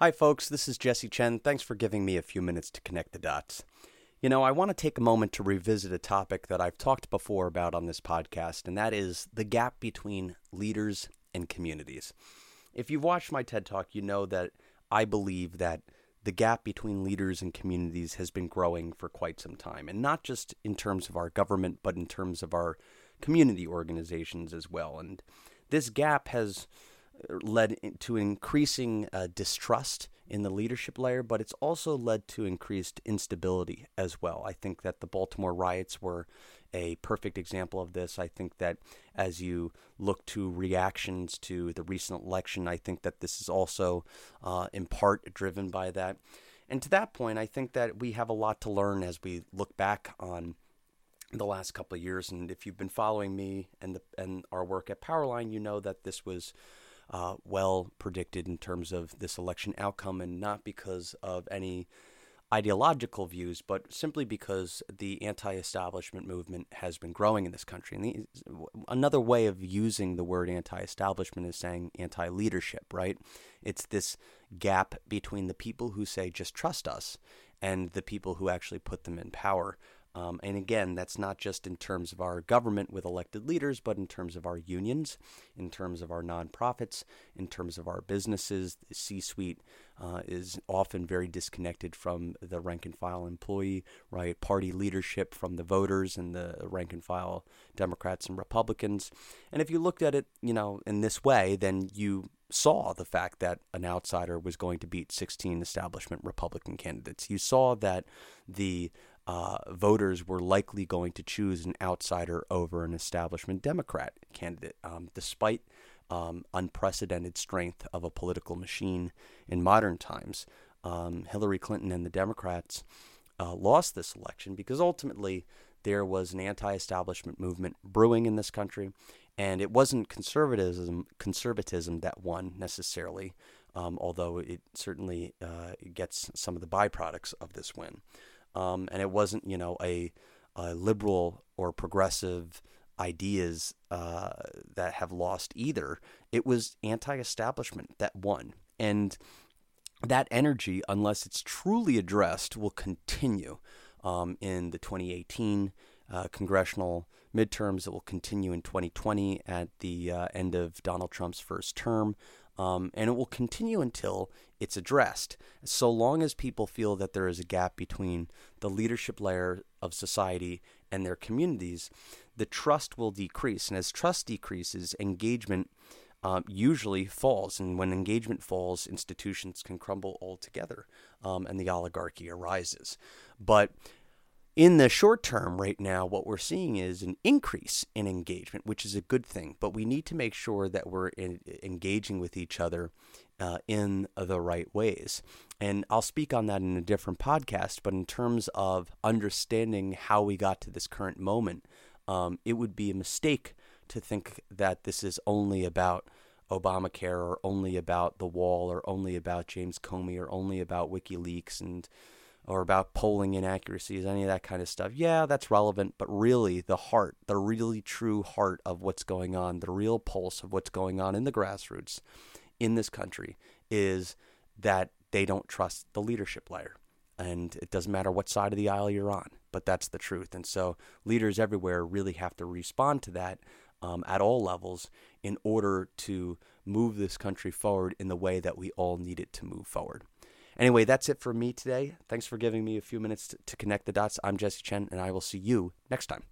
Hi, folks. This is Jesse Chen. Thanks for giving me a few minutes to connect the dots. You know, I want to take a moment to revisit a topic that I've talked before about on this podcast, and that is the gap between leaders and communities. If you've watched my TED Talk, you know that I believe that the gap between leaders and communities has been growing for quite some time, and not just in terms of our government, but in terms of our community organizations as well. And this gap has led to increasing uh, distrust in the leadership layer, but it's also led to increased instability as well. I think that the Baltimore riots were a perfect example of this. I think that as you look to reactions to the recent election, I think that this is also uh, in part driven by that. And to that point, I think that we have a lot to learn as we look back on the last couple of years. And if you've been following me and the, and our work at Powerline, you know that this was uh, well predicted in terms of this election outcome, and not because of any ideological views, but simply because the anti-establishment movement has been growing in this country. And the, another way of using the word anti-establishment is saying anti-leadership, right? It's this gap between the people who say just trust us and the people who actually put them in power. Um, and again, that's not just in terms of our government with elected leaders, but in terms of our unions, in terms of our nonprofits, in terms of our businesses. The C suite uh, is often very disconnected from the rank and file employee, right? Party leadership from the voters and the rank and file Democrats and Republicans. And if you looked at it, you know, in this way, then you saw the fact that an outsider was going to beat 16 establishment Republican candidates. You saw that the uh, voters were likely going to choose an outsider over an establishment Democrat candidate, um, despite um, unprecedented strength of a political machine in modern times. Um, Hillary Clinton and the Democrats uh, lost this election because ultimately there was an anti-establishment movement brewing in this country, and it wasn't conservatism conservatism that won necessarily, um, although it certainly uh, gets some of the byproducts of this win um, and it wasn't you know a, a liberal or progressive ideas uh, that have lost either. It was anti-establishment that won, and that energy, unless it's truly addressed, will continue um, in the 2018 uh, congressional midterms. It will continue in 2020 at the uh, end of Donald Trump's first term. Um, and it will continue until it's addressed. So long as people feel that there is a gap between the leadership layer of society and their communities, the trust will decrease. And as trust decreases, engagement um, usually falls. And when engagement falls, institutions can crumble altogether um, and the oligarchy arises. But in the short term, right now, what we're seeing is an increase in engagement, which is a good thing. But we need to make sure that we're in, engaging with each other uh, in the right ways. And I'll speak on that in a different podcast. But in terms of understanding how we got to this current moment, um, it would be a mistake to think that this is only about Obamacare or only about the wall or only about James Comey or only about WikiLeaks and or about polling inaccuracies, any of that kind of stuff. Yeah, that's relevant, but really the heart, the really true heart of what's going on, the real pulse of what's going on in the grassroots in this country is that they don't trust the leadership layer. And it doesn't matter what side of the aisle you're on, but that's the truth. And so leaders everywhere really have to respond to that um, at all levels in order to move this country forward in the way that we all need it to move forward. Anyway, that's it for me today. Thanks for giving me a few minutes to, to connect the dots. I'm Jesse Chen, and I will see you next time.